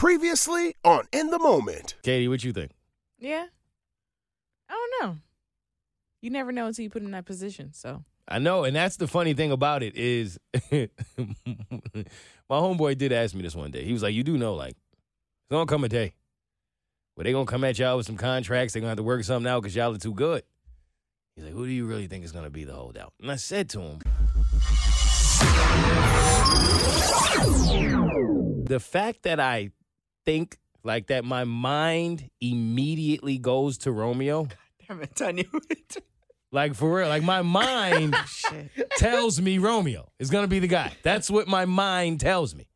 Previously on In the Moment. Katie, what you think? Yeah. I don't know. You never know until you put in that position. So I know, and that's the funny thing about it is my homeboy did ask me this one day. He was like, You do know, like, it's gonna come a day where they gonna come at y'all with some contracts, they're gonna have to work something out because y'all are too good. He's like, Who do you really think is gonna be the holdout? And I said to him, The fact that I think like that my mind immediately goes to Romeo. God damn it, I knew it. Like for real, like my mind tells me Romeo is going to be the guy. That's what my mind tells me.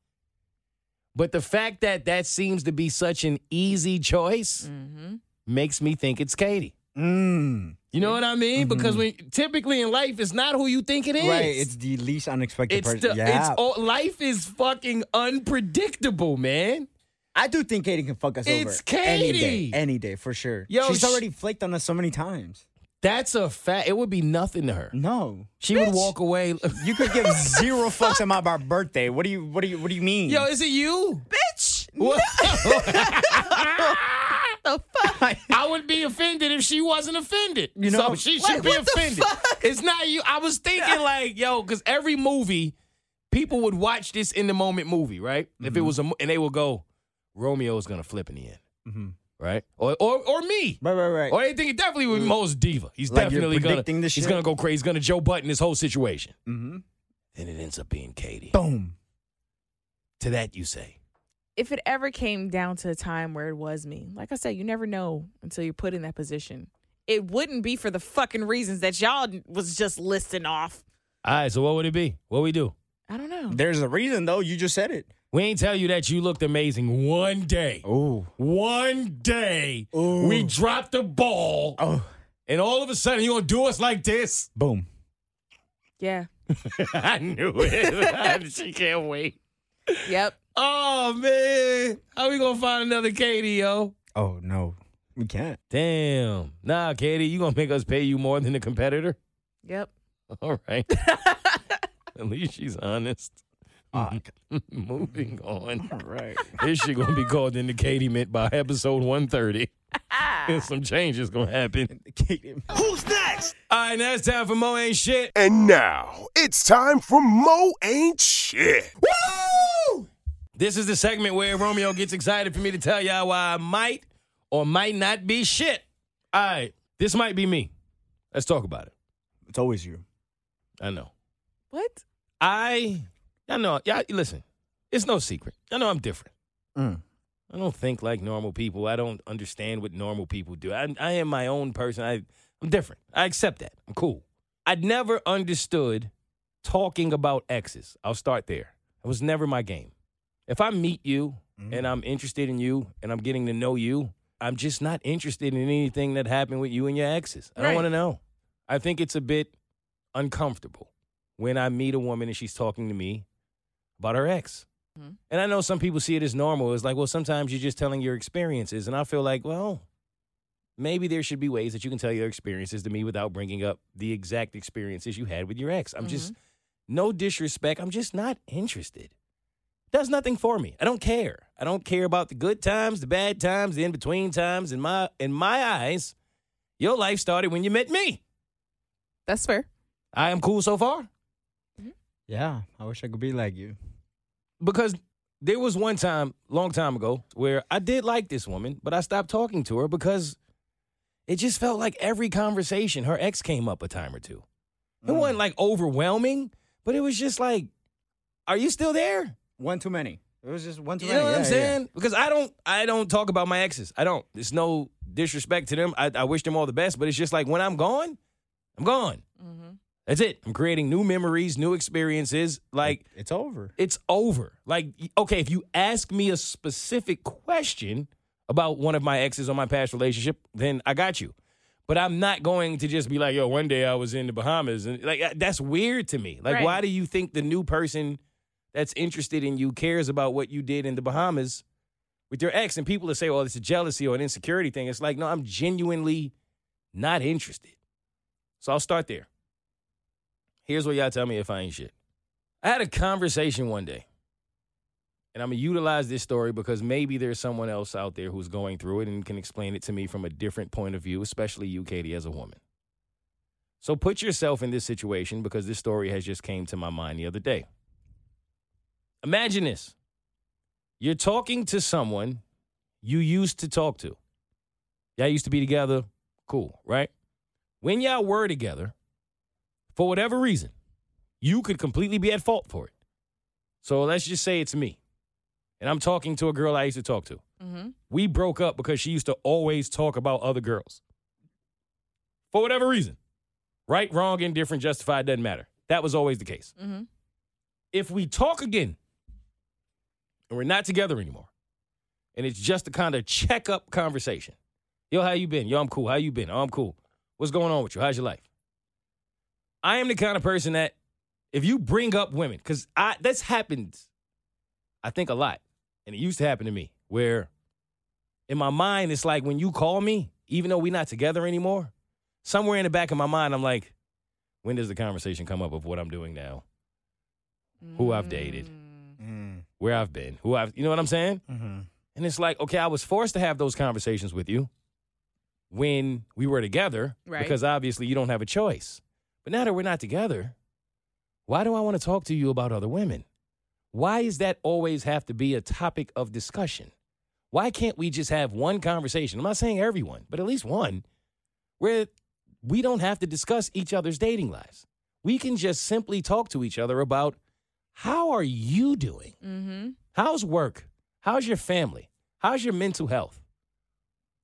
But the fact that that seems to be such an easy choice mm-hmm. makes me think it's Katie. Mm. You know what I mean? Because when typically in life, it's not who you think it is. Right, it's the least unexpected it's person. the, yeah, it's all, life is fucking unpredictable, man. I do think Katie can fuck us It's over any day, Katie. any day for sure. Yo, she's sh- already flaked on us so many times. That's a fact. It would be nothing to her. No, She would walk away. you could give zero fucks about our birthday. What do you? What do you? What do you mean? Yo, is it you? Bitch. What? The fuck? I would be offended if she wasn't offended. You know- so she should Like, be what the offended. fuck? It's not you. I was thinking like, yo, because every movie, people would watch this in the moment movie, right? If it Mm-hmm. was a, and they would go, Romeo's gonna flip in the end, Mhm. right? Or or or me. Right, right, right. Or they think it definitely would be Mo's diva. He's Like you're definitely gonna predicting this he's shit? gonna go crazy. He's gonna Joe Budden this whole situation. mm-hmm. And it ends up being Katie. Boom. To that you say. if it ever came down to a time where it was me, like I said, you never know until you're put in that position. It wouldn't be for the fucking reasons that y'all was just listing off. All right, so what would it be? What we do? I don't know. There's a reason though. You just said it. We ain't tell you that you looked amazing one day. Oh. One day, Ooh. we dropped the ball, Oh. and all of a sudden, you gonna do us like this? Boom. Yeah. I knew it. she can't wait. Yep. Oh man, how we gonna find another Katie, yo? Oh no, we can't. Damn. Nah, Katie, you gonna make us pay you more than the competitor? Yep. All right. At least she's honest. Fuck. Moving on. right. This shit gonna be called into Katie Mint by episode 130. And some changes gonna happen. Who's next? All right, now it's time for Mo Ain't Shit. And now it's time for Mo Ain't Shit. Woo! This is the segment where Romeo gets excited for me to tell y'all why I might or might not be shit. All right, this might be me. Let's talk about it. It's always you. I know. What? I, I know. Yeah, listen. It's no secret. I know I'm different. Mm. I don't think like normal people. I don't understand what normal people do. I, I am my own person. I, I'm different. I accept that. I'm cool. I'd never understood talking about exes. I'll start there. It was never my game. If I meet you and I'm interested in you and I'm getting to know you, I'm just not interested in anything that happened with you and your exes. I don't want to know. I think it's a bit uncomfortable when I meet a woman and she's talking to me about her ex. Mhm. And I know some people see it as normal. It's like, well, sometimes you're just telling your experiences. And I feel like, well, maybe there should be ways that you can tell your experiences to me without bringing up the exact experiences you had with your ex. I'm just, no disrespect. I'm just not interested. Does nothing for me. I don't care. I don't care about the good times, the bad times, the in between times. In my in my eyes, your life started when you met me. That's fair. I am cool so far. Yeah, I wish I could be like you. because there was one time, long time ago, where I did like this woman, but I stopped talking to her because it just felt like every conversation, her ex came up a time or two. It Mm. wasn't like overwhelming, but it was just like, "Are you still there?" One too many. It was just one too You many. You know what I'm Yeah, saying? Because I don't, I don't talk about my exes. I don't. There's no disrespect to them. I, I wish them all the best, but it's just like when I'm gone, I'm gone. Mm-hmm. That's it. I'm creating new memories, new experiences. Like. It's over. it's over. Like, okay, if you ask me a specific question about one of my exes or my past relationship, then I got you. But I'm not going to just be like, yo, one day I was in the Bahamas. And like, uh, that's weird to me. Like, Right. why do you think the new person that's interested in you cares about what you did in the Bahamas with your ex? And people that say, oh, it's a jealousy or an insecurity thing. It's like, no, I'm genuinely not interested. So I'll start there. Here's what y'all tell me if I ain't shit. I had a conversation one day And I'm to utilize this story because maybe there's someone else out there who's going through it and can explain it to me from a different point of view, especially you, Katie, as a woman. So put yourself in this situation because this story has just came to my mind the other day. Imagine this. You're talking to someone you used to talk to. Y'all used to be together. Cool, right? When y'all were together, for whatever reason, you could completely be at fault for it. So let's just say it's me. And I'm talking to a girl I used to talk to. Mm-hmm. We broke up because she used to always talk about other girls. For whatever reason. Right, wrong, indifferent, justified, doesn't matter. That was always the case. Mm-hmm. If we talk again and we're not together anymore, and it's just a kind of check-up conversation. Yo, how you been? Yo, I'm cool. How you been? Oh, I'm cool. What's going on with you? How's your life? I am the kind of person that if you bring up women, because I that's happened, I think a lot. And it used to happen to me, where in my mind, it's like when you call me, even though we're not together anymore, somewhere in the back of my mind, I'm like, when does the conversation come up of what I'm doing now? Who I've dated. Mm. Where I've been, who I've, you know what I'm saying? Mm-hmm. And it's like, okay, I was forced to have those conversations with you when we were together Right. because obviously you don't have a choice. But now that we're not together, why do I want to talk to you about other women? Why does that always have to be a topic of discussion? Why can't we just have one conversation? I'm not saying everyone, but at least one where we don't have to discuss each other's dating lives. We can just simply talk to each other about how are you doing? Mm-hmm. How's work? How's your family? How's your mental health?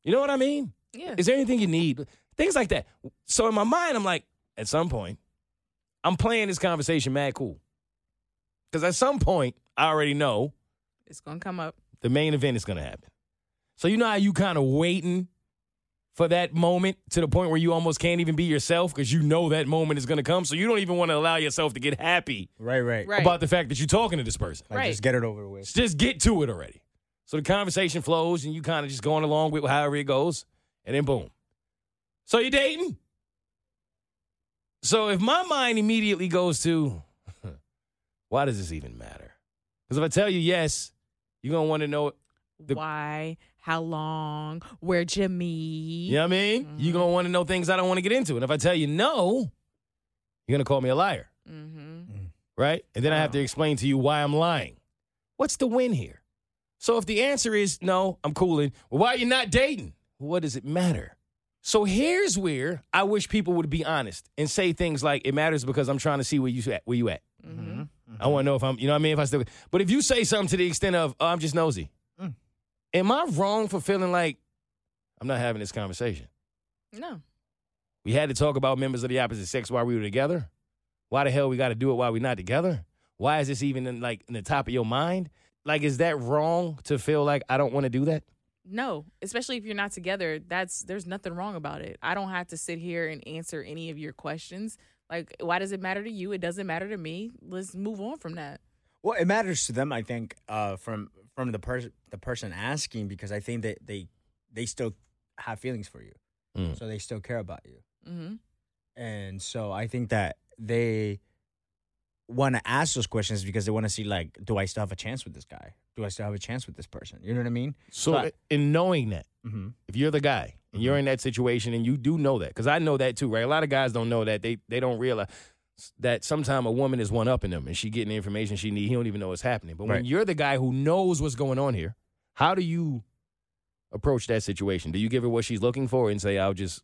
You know what I mean? Yeah. Is there anything you need? Things like that. So in my mind, I'm like, at some point, I'm playing this conversation mad cool. Because at some point, I already know It's gonna come up. the main event is going to happen. So you know how you kind of waiting for that moment to the point where you almost can't even be yourself because you know that moment is going to come. So you don't even want to allow yourself to get happy Right, right. Right. about the fact that you're talking to this person. Like, Right. Just get it over with. Just get to it already. So the conversation flows and you kind of just going along with however it goes. And then boom. So you dating? So if my mind immediately goes to, why does this even matter? Because if I tell you yes, you're going to want to know, The- Why? How long? Where'd you meet? you know what I mean? You're going to want to know things I don't want to get into. And if I tell you no, you're going to call me a liar, Mm-hmm. right? And then I have to explain to you why I'm lying. What's the win here? So if the answer is no, I'm cooling, well, why are you not dating? What does it matter? So here's where I wish people would be honest and say things like, "It matters because I'm trying to see where you at. Where you at? Mm-hmm. I want to know if I'm, you know what I mean? If I still, but if you say something to the extent of, oh, I'm just nosy, Mm. am I wrong for feeling like I'm not having this conversation? No. We had to talk about members of the opposite sex while we were together. Why the hell we got to do it while we're not together? Why is this even in, like in the top of your mind? Like, is that wrong to feel like I don't want to do that? No, especially if you're not together, that's there's nothing wrong about it. I don't have to sit here and answer any of your questions. Like, why does it matter to you? It doesn't matter to me. Let's move on from that. Well, it matters to them, I think, uh, from from the person the person asking because I think that they they still have feelings for you, Mm. so they still care about you, Mm-hmm. and so I think that they want to ask those questions because they want to see like, do I still have a chance with this guy? Do I still have a chance with this person? You know what I mean? So, But- in knowing that, Mm-hmm. if you're the guy and you're in that situation and you do know that, because I know that too, right? A lot of guys don't know that. They they don't realize that sometimes a woman is one up in them and she getting the information she need. He don't even know what's happening. But when Right. you're the guy who knows what's going on here, how do you approach that situation? Do you give her what she's looking for and say, "I'll just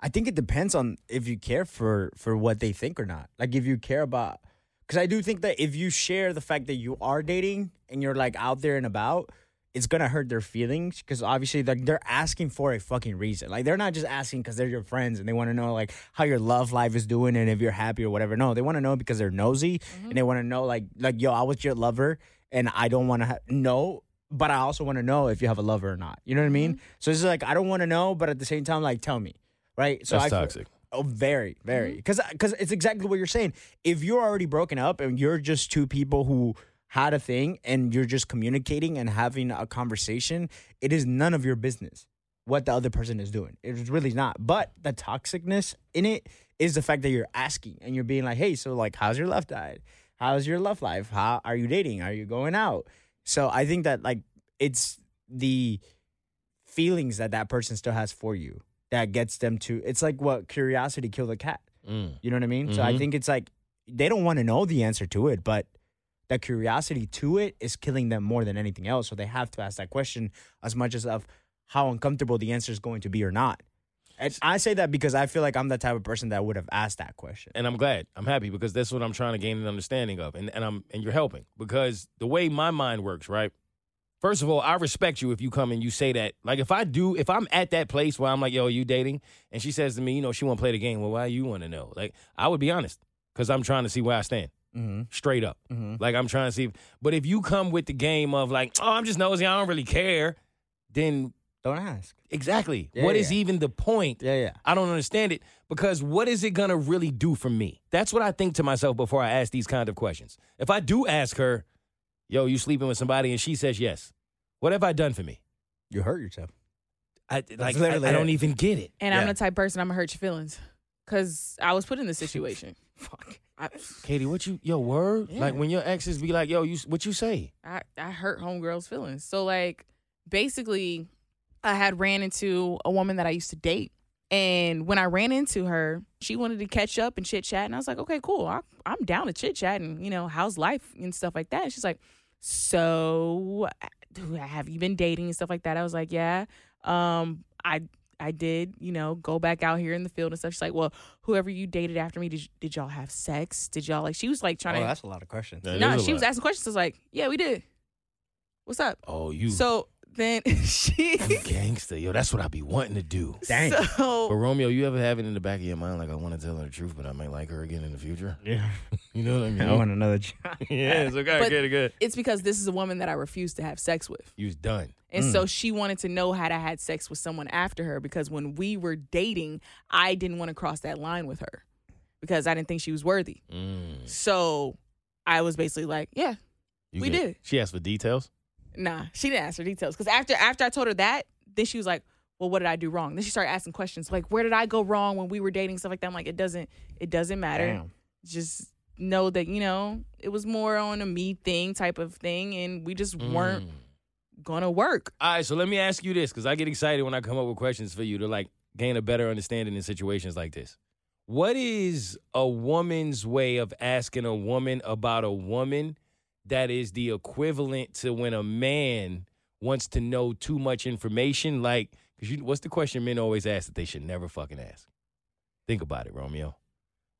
I think it depends on if you care for for what they think or not. Like if you care about because I do think that if you share the fact that you are dating and you're like out there and about, it's gonna hurt their feelings because obviously like they're asking for a fucking reason. Like they're not just asking because they're your friends and they want to know like how your love life is doing and if you're happy or whatever. No, they want to know because they're nosy and they mm-hmm. want to know like like yo, I was your lover and I don't want to ha- know. But I also want to know if you have a lover or not. You know what I mean? Mm-hmm. So it's like I don't want to know, but at the same time, like tell me, right? So that's I feel- toxic." Oh, very, very. Mm-hmm. Because because it's exactly what you're saying. If you're already broken up and you're just two people who had a thing and you're just communicating and having a conversation, it is none of your business what the other person is doing. It is really not. But the toxicness in it is the fact that you're asking and you're being like, hey, so like, how's your left eye? how's your love life? How are you dating? Are you going out? So I think that like it's the feelings that that person still has for you that gets them to. It's like what curiosity killed a cat. Mm. You know what I mean? So I Mhm. think it's like they don't want to know the answer to it, but the curiosity to it is killing them more than anything else. So they have to ask that question as much as of how uncomfortable the answer is going to be or not. And I say that because I feel like I'm the type of person that would have asked that question. and I'm glad. I'm happy because that's what I'm trying to gain an understanding of, and and I'm and you're helping because the way my mind works, right? First of all, I respect you if you come and you say that. Like if I do, if I'm at that place where I'm like, "Yo, are you dating?" and she says to me, "You know, she want to play the game." Well, why you want to know? Like I would be honest because I'm trying to see where I stand, Mm-hmm. straight up. Mm-hmm. Like I'm trying to see. If, but if you come with the game of like, "Oh, I'm just nosy. I don't really care," then Don't ask. exactly, Yeah, what is yeah. even the point? Yeah, yeah. I don't understand it because what is it going to really do for me? That's what I think to myself before I ask these kind of questions. If I do ask her, yo, you sleeping with somebody, and she says yes, what have I done for me? You hurt yourself. I, like, I, literally I don't even get it. And Yeah. I'm the type of person I'm gonna hurt your feelings, cause I was put in this situation. Fuck. I, Katie, what you, yo, word? Yeah. Like when your exes be like, yo, you, what you say? I, I hurt homegirls' feelings. So like basically I had ran into a woman that I used to date. And when I ran into her, she wanted to catch up and chit chat. And I was like, okay, cool. I, I'm down to chit chat and, you know, how's life and stuff like that. And she's like, so have you been dating and stuff like that? I was like, yeah. Um, I I did, you know, go back out here in the field and stuff. She's like, well, whoever you dated after me, did, did y'all have sex? Did y'all like, she was like trying Oh, to, that's a lot of questions. That no, is a she was asking questions. I was like, yeah, we did. What's up? Oh, you, So then she. you gangster. Yo, that's what I be wanting to do. Dang. But Romeo, you ever have it in the back of your mind like I want to tell her the truth, but I might like her again in the future? Yeah. You know what I mean? I want another job. yeah, it's okay. But- Get it good. it's because this is a woman that I refuse to have sex with. You was done. And Mm. so she wanted to know had I had sex with someone after her because when we were dating, I didn't want to cross that line with her because I didn't think she was worthy. Mm. So I was basically like, yeah, You We get- did. She asked for details. Nah. She didn't ask for details because after after I told her that, then she was like, well, what did I do wrong? Then she started asking questions like, where did I go wrong when we were dating, stuff like that. I'm like, it doesn't, it doesn't matter. Damn. just know that you know it was more on a me thing type of thing and we just weren't Mm. gonna work All right, so let me ask you this because I get excited when I come up with questions for you to like gain a better understanding in situations like this. What is a woman's way of asking a woman about a woman that is the equivalent to when a man wants to know too much information? Like, because you, what's the question men always ask that they should never fucking ask? Think about it, Romeo.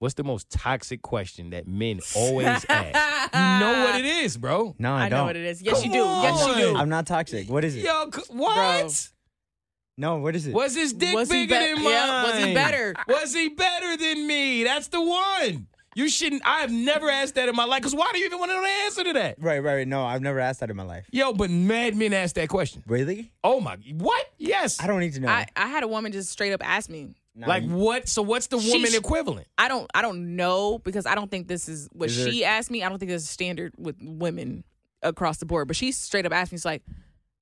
What's the most toxic question that men always ask? You know what it is, bro. No, I, i don't. know what it is yes Come you do yes you do. I'm not toxic. What is it? Yo, c- what? No, what is it? Was his dick Was bigger be- than mine? yeah, was he better? Was he better than me? That's the one. You shouldn't. I have never asked that in my life. Cause why do you even want to know the answer to that? Right, right, right. No, I've never asked that in my life. Yo, but mad men ask that question. Really? Oh my, what? Yes. I don't need to know. I, I had a woman just straight up ask me Nah, like you- what? So what's the She woman sh- equivalent? i don't i don't know because i don't think this is what Is there- she asked me i don't think there's a standard with women across the board but she straight up asked me she's like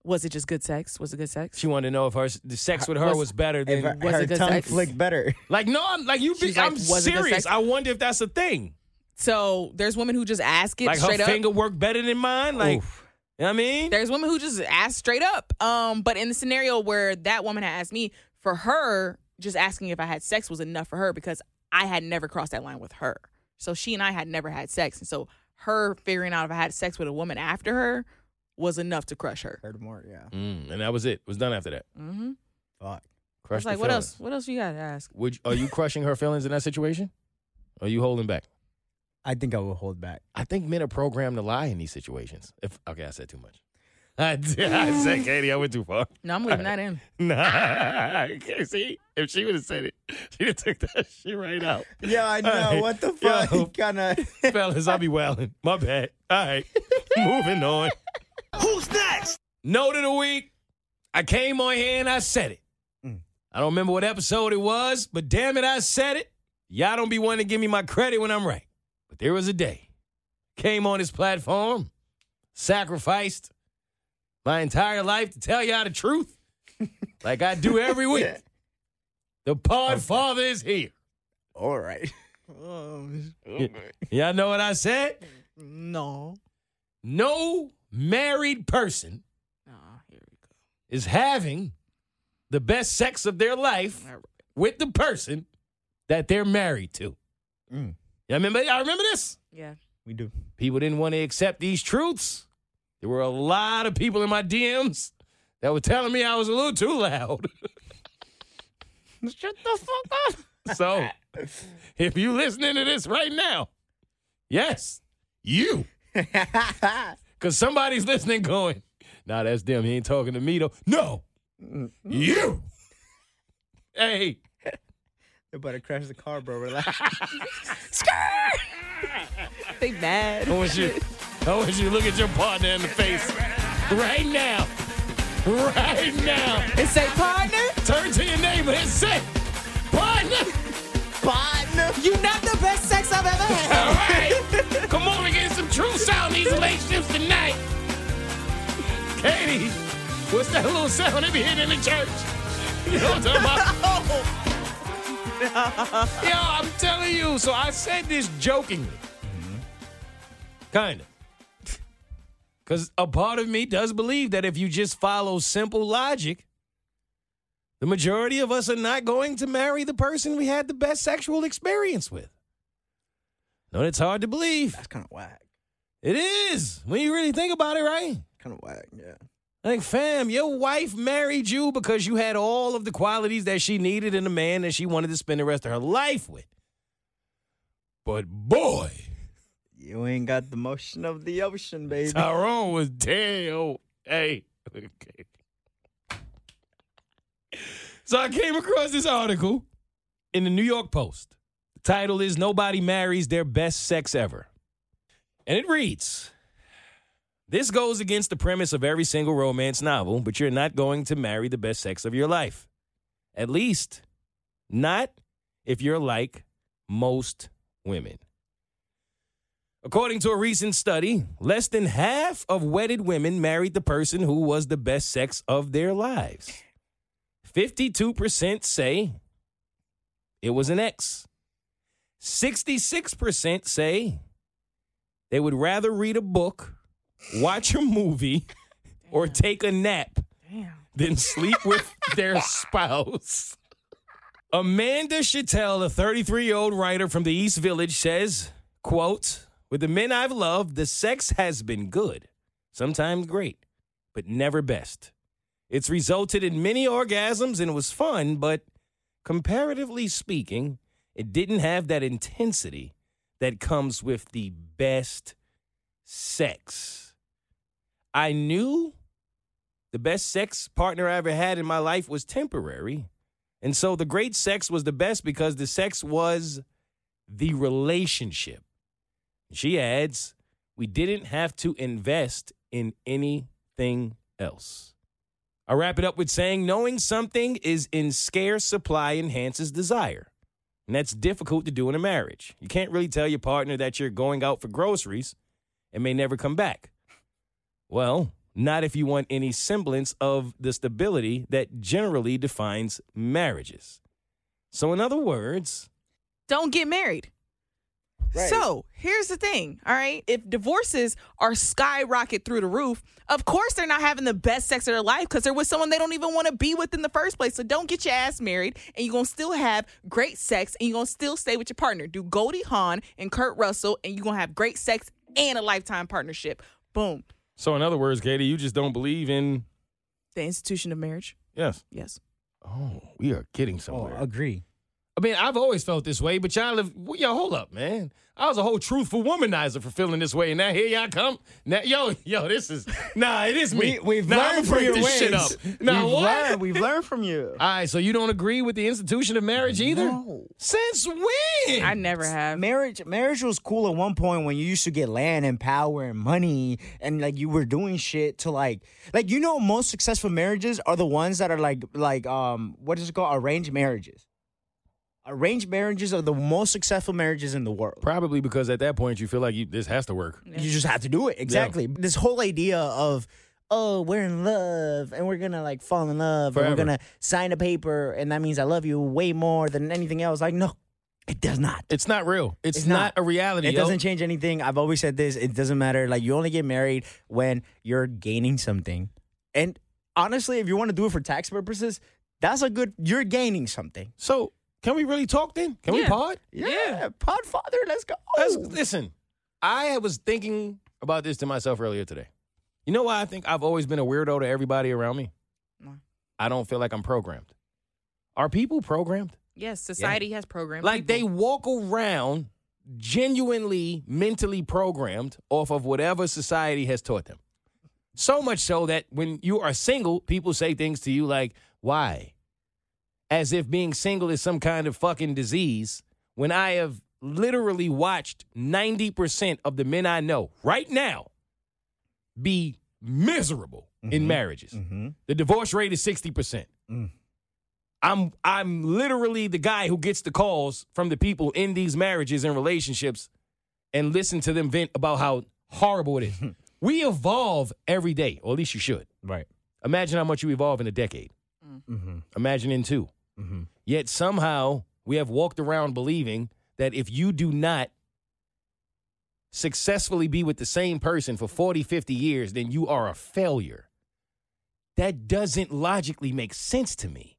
was it just good sex was it good sex She wanted to know if her the sex with her Was- was better than. her, was her it good tongue sex? flicked better. like no, I'm like you. Be, She's like, I'm was it good serious. sex? I wonder if that's a thing. so there's women who just ask it Like her straight up finger worked better than mine. Like, Oof. you know what I mean? There's women who just ask straight up. Um, but in the scenario where that woman had asked me, for her, just asking if I had sex was enough for her because I had never crossed that line with her. So she and I had never had sex. And so her figuring out if I had sex with a woman after her was enough to crush her. Heard more, yeah. Mm, and that was it. Was done after that. Mm-hmm. Fuck. I Crush was the like, what else? What else you got to ask? Would you- are you crushing her feelings in that situation? Or are you holding back? I think I will hold back. I think men are programmed to lie in these situations. If okay, I said too much. I, did- I said, Katie, I went too far. No, I'm leaving that in. Nah, okay, see, if she would have said it, she'd have took that shit right out. Yeah, I know. Alright. What the Yo. fuck? kind of. Fellas, I'll be wailing. My bad. All right, moving on. Who's next? Note of the week. I came on here and I said it. Mm. I don't remember what episode it was, but damn it, I said it. Y'all don't be wanting to give me my credit when I'm right. But there was a day. Came on this platform, sacrificed my entire life to tell y'all the truth, like I do every week. The pod father is here. All right. Y'all know what I said? No. No married person Oh, here we go. is having the best sex of their life All right. with the person that they're married to. Mm, Y'all remember? Y'all remember this? Yeah. we do. People didn't want to accept these truths. There were a lot of people in my DMs that were telling me I was a little too loud. Shut the fuck up. so, if you're listening to this right now, yes, you, because somebody's listening, going, "Nah, that's them. He ain't talking to me though." No, mm-hmm. you. Hey, They better crash the car, bro. Relax. They mad. I want you. I want you to look at your partner in the face right now. Right now. And say, partner, Turn to your neighbor and say, partner. partner, you not the best sex I've ever had. All right. Come on and get some truth out in these relationships tonight. Katie, what's that little sound they be hitting in the church? You know what I'm talking about? Yo, I'm telling you. So I said this jokingly. Mm-hmm. Kind of. Because a part of me does believe that if you just follow simple logic, the majority of us are not going to marry the person we had the best sexual experience with. No, it's hard to believe. That's kind of whack. It is when you really think about it, right? Kind of whack. Yeah. Like, fam, your wife married you because you had all of the qualities that she needed in a man that she wanted to spend the rest of her life with. But boy, You ain't got the motion of the ocean, baby. Tyrone was damn. Oh, hey. Okay. So I came across this article in the New York Post. The title is Nobody Marries Their Best Sex Ever. And it reads This goes against the premise of every single romance novel, but you're not going to marry the best sex of your life. At least, not if you're like most women. According to a recent study, less than half of wedded women married the person who was the best sex of their lives. 52% say it was an ex. 66% say they would rather read a book, watch a movie, or take a nap Damn. than sleep with their spouse. Amanda Chatel, a 33-year-old writer from the East Village, says, quote, with the men I've loved, the sex has been good, sometimes great, but never best. It's resulted in many orgasms and it was fun, but comparatively speaking, it didn't have that intensity that comes with the best sex. I knew the best sex partner I ever had in my life was temporary. And so the great sex was the best because the sex was the relationship. She adds, we didn't have to invest in anything else. I wrap it up with saying knowing something is in scarce supply enhances desire. And that's difficult to do in a marriage. You can't really tell your partner that you're going out for groceries and may never come back. Well, not if you want any semblance of the stability that generally defines marriages. So, in other words, Don't get married. Right. So here's the thing, all right? If divorces are skyrocket through the roof, of course they're not having the best sex of their life because they're with someone they don't even want to be with in the first place. So don't get your ass married and you're going to still have great sex and you're going to still stay with your partner. Do Goldie Hawn and Kurt Russell and you're going to have great sex and a lifetime partnership. Boom. so in other words, Katie, you just don't believe in. The institution of marriage. Yes. Yes. Oh, we are getting Oh, somewhere. agree. I mean, I've always felt this way, but y'all have. Yo, hold up, man. I was a whole truthful womanizer for feeling this way, and now here y'all come. Now, yo, yo, this is nah. It is me. We, we've nah, learned from your this ways. shit up. Nah, we've what? learned. We've learned from you. All right, so you don't agree with the institution of marriage either? No. Since when? I never have. Marriage, marriage was cool at one point when you used to get land and power and money, and like you were doing shit to like, like you know, most successful marriages are the ones that are like, like um, what is it called? Arranged marriages. Uh, Arranged marriages are the most successful marriages in the world. Probably because at that point you feel like you, this has to work. You just have to do it. Exactly. This whole idea of, oh, we're in love and we're gonna like fall in love and we're gonna sign a paper and that means I love you way more than anything else. Like, no. It does not. It's not real. It's, It's not. not. a reality. It yo. doesn't change anything. I've always said this. It doesn't matter. Like you only get married when you're gaining something. And honestly, if you want to do it for tax purposes, that's a good. You're gaining something. So can we really talk then? Can we pod? Yeah. pod? father, let's go. Let's, listen, I was thinking about this to myself earlier today. You know why I think I've always been a weirdo to everybody around me? Why? I don't feel like I'm programmed. Are people programmed? Yes, society has programmed. Like they walk around genuinely mentally programmed off of whatever society has taught them. So much so that when you are single, people say things to you like, why? As if being single is some kind of fucking disease when I have literally watched 90% of the men I know right now be miserable in Mhm. marriages. Mm-hmm. The divorce rate is 60%. Mm. I'm I'm literally the guy who gets the calls from the people in these marriages and relationships and listen to them vent about how horrible it is. we evolve every day, or at least you should. Right. Imagine how much you evolve in a decade. Mm-hmm. Imagine in 2 Mm-hmm. Yet somehow we have walked around believing that if you do not successfully be with the same person for 40, 50 years, then you are a failure. That doesn't logically make sense to me.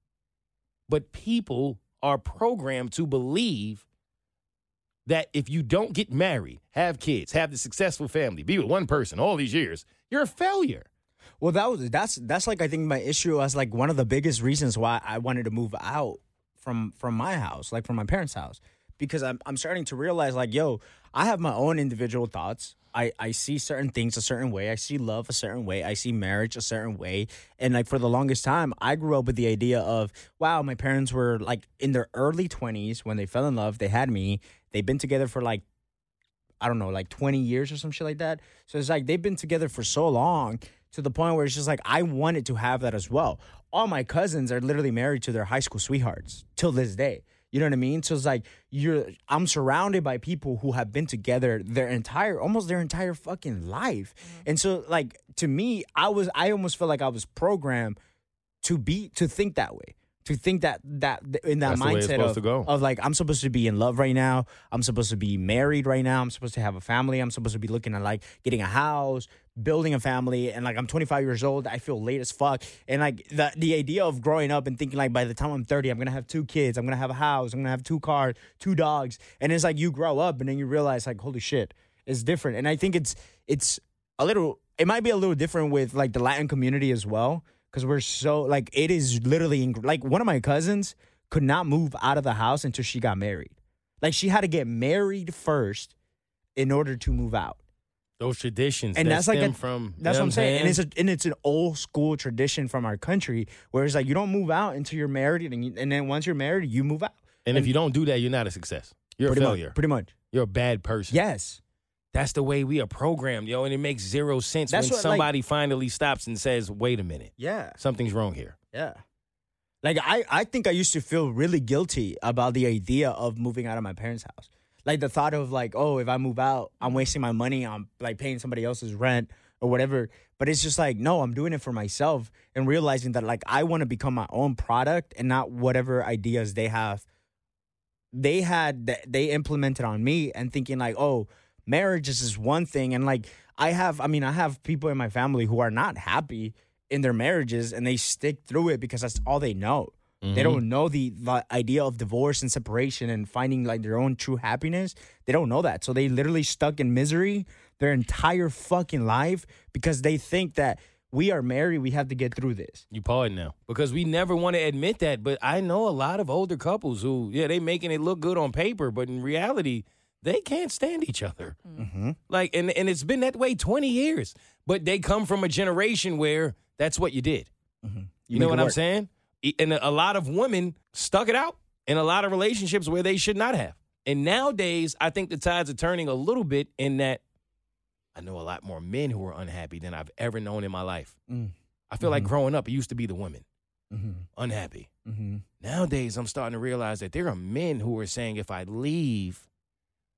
But people are programmed to believe that if you don't get married, have kids, have the successful family, be with one person all these years, you're a failure. Well, that was that's that's like I think my issue was like one of the biggest reasons why I wanted to move out from from my house, like from my parents' house, because I'm I'm starting to realize like, yo, I have my own individual thoughts. I I see certain things a certain way. I see love a certain way. I see marriage a certain way. And like for the longest time, I grew up with the idea of, wow, my parents were like in their early 20s when they fell in love. They had me. They've been together for like I don't know, like 20 years or some shit like that. So it's like they've been together for so long to the point where it's just like I wanted to have that as well. All my cousins are literally married to their high school sweethearts till this day. You know what I mean? So it's like you're I'm surrounded by people who have been together their entire almost their entire fucking life. Mm-hmm. And so like to me, I was I almost felt like I was programmed to be to think that way. To think that that in that That's the way it's mindset of, of like I'm supposed to be in love right now. I'm supposed to be married right now. I'm supposed to have a family. I'm supposed to be looking at like getting a house, building a family, and like I'm 25 years old. I feel late as fuck. And like the the idea of growing up and thinking like by the time I'm 30, I'm gonna have two kids. I'm gonna have a house. I'm gonna have two cars, two dogs. And it's like you grow up and then you realize like holy shit, it's different. And I think it's it's a little. It might be a little different with like the Latin community as well because we're so like it is literally like one of my cousins could not move out of the house until she got married. Like she had to get married first in order to move out. Those traditions And that that's like a- from That's what I'm saying. And it's a, and it's an old school tradition from our country where it's like you don't move out until you're married, and you, and then once you're married, you move out. and if you don't do that, you're not a success. You're pretty a failure. Much, pretty much. You're a bad person. Yes. That's the way we are programmed, yo, and it makes zero sense That's when what, like- somebody finally stops and says, "Wait a minute, Yeah. something's wrong here." Yeah. Like I, I think I used to feel really guilty about the idea of moving out of my parents' house. Like the thought of like, oh, if I move out, I'm wasting my money on like paying somebody else's rent or whatever. But it's just like, no, I'm doing it for myself and realizing that like I want to become my own product and not whatever ideas they have. They had that they implemented on me and thinking like, oh, marriage is one thing and like I have I mean, I have people in my family who are not happy in their marriages and they stick through it because that's all they know. Mm-hmm. They don't know the, the idea of divorce and separation and finding like their own true happiness. They don't know that. So they literally stuck in misery their entire fucking life because they think that we are married, we have to get through this. You pardon now because we never want to admit that, but I know a lot of older couples who, yeah, they making it look good on paper, but in reality, they can't stand each other. Mm-hmm. Like, and and it's been that way twenty years, but they come from a generation where that's what you did. You, know what I'm saying? And a a lot of women stuck it out in a lot of relationships where they should not have. And nowadays, I think the tides are turning a little bit in that I know a lot more men who are unhappy than I've ever known in my life. Mm. I feel like Mhm. growing up, it used to be the women Mm-hmm. unhappy. Mm-hmm. Nowadays, I'm starting to realize that there are men who are saying if I leave,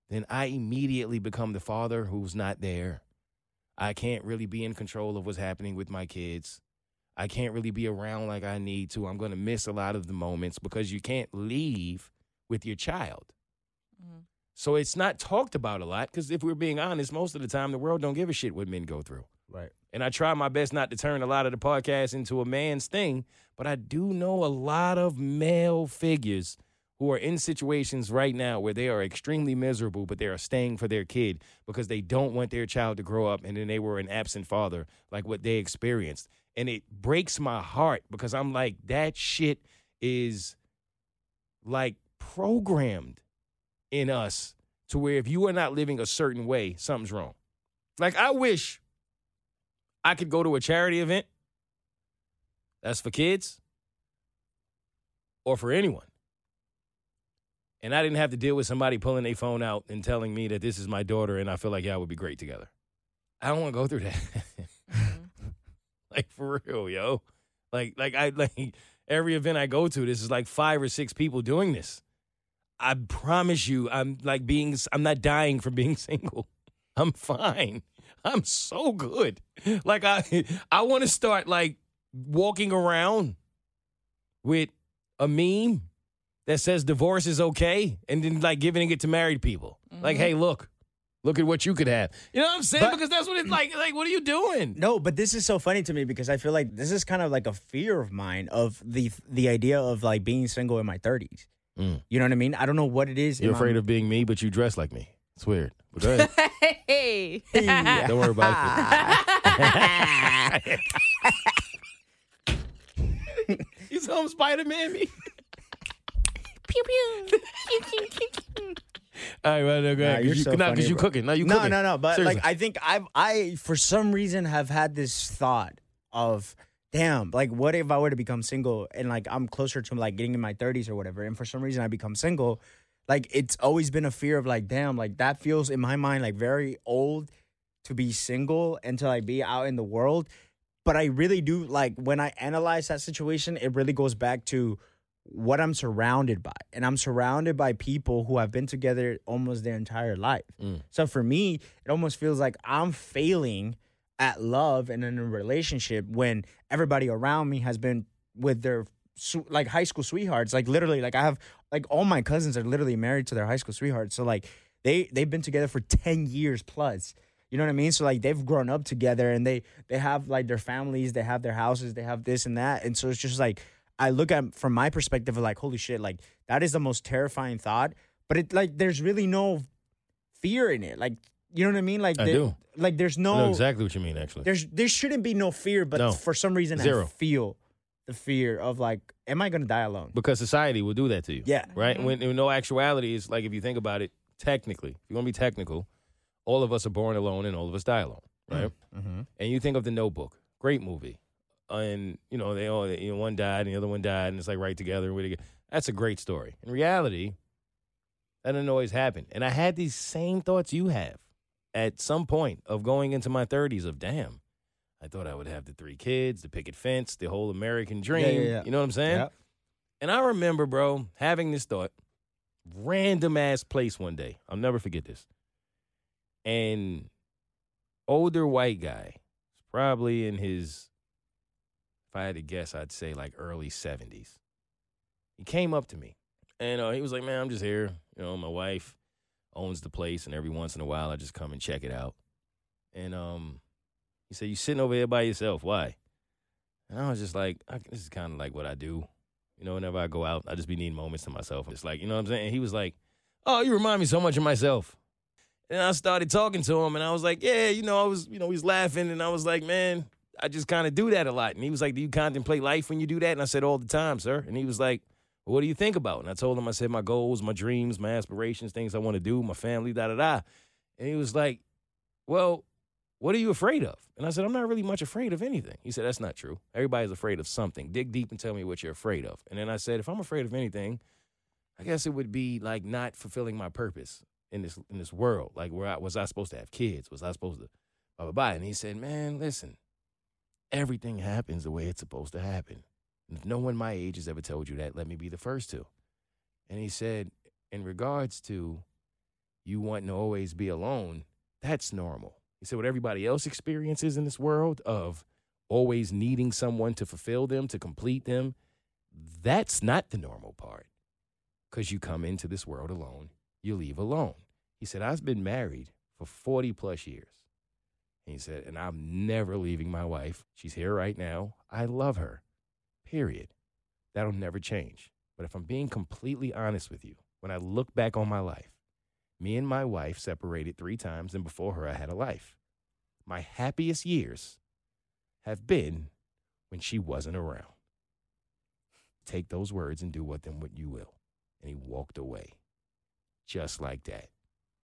then I immediately become the father who's not there. I can't really be in control of what's happening with my kids. I can't really be around like I need to. I'm going to miss a lot of the moments because you can't leave with your child. Mm-hmm. So it's not talked about a lot because if we're being honest, most of the time the world don't give a shit what men go through. Right. And I try my best not to turn a lot of the podcast into a man's thing, but I do know a lot of male figures who are in situations right now where they are extremely miserable, but they are staying for their kid because they don't want their child to grow up and then they were an absent father, like what they experienced. And it breaks my heart because I'm like, that shit is like programmed in us to where if you are not living a certain way, something's wrong. Like, I wish I could go to a charity event that's for kids or for anyone. And I didn't have to deal with somebody pulling their phone out and telling me that this is my daughter and I feel like y'all would be great together. I don't want to go through that. Mm-hmm. like for real, yo. Like like I like every event I go to, this is like five or six people doing this. I promise you, I'm like being I'm not dying from being single. I'm fine. I'm so good. Like I I want to start like walking around with a meme that says divorce is okay and then like giving it to married people. Like, hey, look. Look at what you could have. You know what I'm saying? But- because that's what it's like. Like, what are you doing? No, but this is so funny to me because I feel like this is kind of like a fear of mine of the the idea of like being single in my 30s. Mm. You know what I mean? I don't know what it is. You're in my- afraid of being me, but you dress like me. It's weird. But go ahead. Hey. Don't worry about it. you saw him Spider Man me. Pew pew. Pew, pew, pew, pew. All right, right, no, go Nah, you're 'Cause you, so nah, funny, 'cause you bro. cooking. No, you no, cooking. no, no. But Seriously. like, I think I've I for some reason have had this thought of, damn, like, what if I were to become single and like I'm closer to like getting in my 30s or whatever, and for some reason I become single, like it's always been a fear of like, damn, like that feels in my mind like very old to be single and to like be out in the world. But I really do like when I analyze that situation, it really goes back to what I'm surrounded by. And I'm surrounded by people who have been together almost their entire life. Mm. So for me, it almost feels like I'm failing at love and in a relationship when everybody around me has been with their like high school sweethearts. Like literally, like I have like all my cousins are literally married to their high school sweethearts. So like they they've been together for 10 years plus. You know what I mean? So like they've grown up together and they they have like their families, they have their houses, they have this and that. And so it's just like I look at from my perspective of like, holy shit, like that is the most terrifying thought. But it like there's really no fear in it. Like you know what I mean? Like I there- do. Like there's I no know exactly what you mean, actually. there's there shouldn't be no fear, but No. for some reason Zero. I feel the fear of like, am I gonna die alone? Because society will do that to you. Yeah. Right? When in no actuality is like if you think about it, technically, if you're gonna be technical, all of us are born alone and all of us die alone. Right? Mm-hmm. And you think of the notebook. Great movie. And you know, they all you know, one died and the other one died, and it's like right together and. That's a great story. In reality, that doesn't always happen. And I had these same thoughts you have at some point of going into my thirties of damn, I thought I would have the three kids, the picket fence, the whole American dream. yeah. You know what I'm saying? And I remember, bro, having this thought, random ass place one day. I'll never forget this. And older white guy, probably in his, if I had to guess, I'd say like early 70s. He came up to me and uh, he was like, Man, I'm just here. You know, my wife owns the place, and every once in a while I just come and check it out. And um, he said, You sitting over here by yourself. Why? And I was just like, This is kind of like what I do. You know, whenever I go out, I just be needing moments to myself. It's like, you know what I'm saying? And he was like, Oh, you remind me so much of myself. And I started talking to him, and I was like, Yeah, you know, I was, you know, he's laughing, and I was like, Man, I just kind of do that a lot. And he was like, Do you contemplate life when you do that? And I said, All the time, sir. And he was like, well, What do you think about? And I told him, I said, My goals, my dreams, my aspirations, things I want to do, my family, da da da. And he was like, Well, what are you afraid of? And I said, I'm not really much afraid of anything. He said, That's not true. Everybody's afraid of something. Dig deep and tell me what you're afraid of. And then I said, If I'm afraid of anything, I guess it would be like not fulfilling my purpose in this in this world. Like, where I, was I supposed to have kids? Was I supposed to blah blah blah? And he said, Man, listen, everything happens the way it's supposed to happen. And if no one my age has ever told you that, let me be the first to. And he said, in regards to you wanting to always be alone, that's normal. He said, what everybody else experiences in this world of always needing someone to fulfill them, to complete them, that's not the normal part. Because you come into this world alone. you leave alone. He said, I've been married for 40 plus years. He said, and I'm never leaving my wife. She's here right now. I love her. Period. That'll never change. But if I'm being completely honest with you, when I look back on my life, me and my wife separated three times, and before her, I had a life. My happiest years have been when she wasn't around. Take those words and do with them what you will. And he walked away just like that.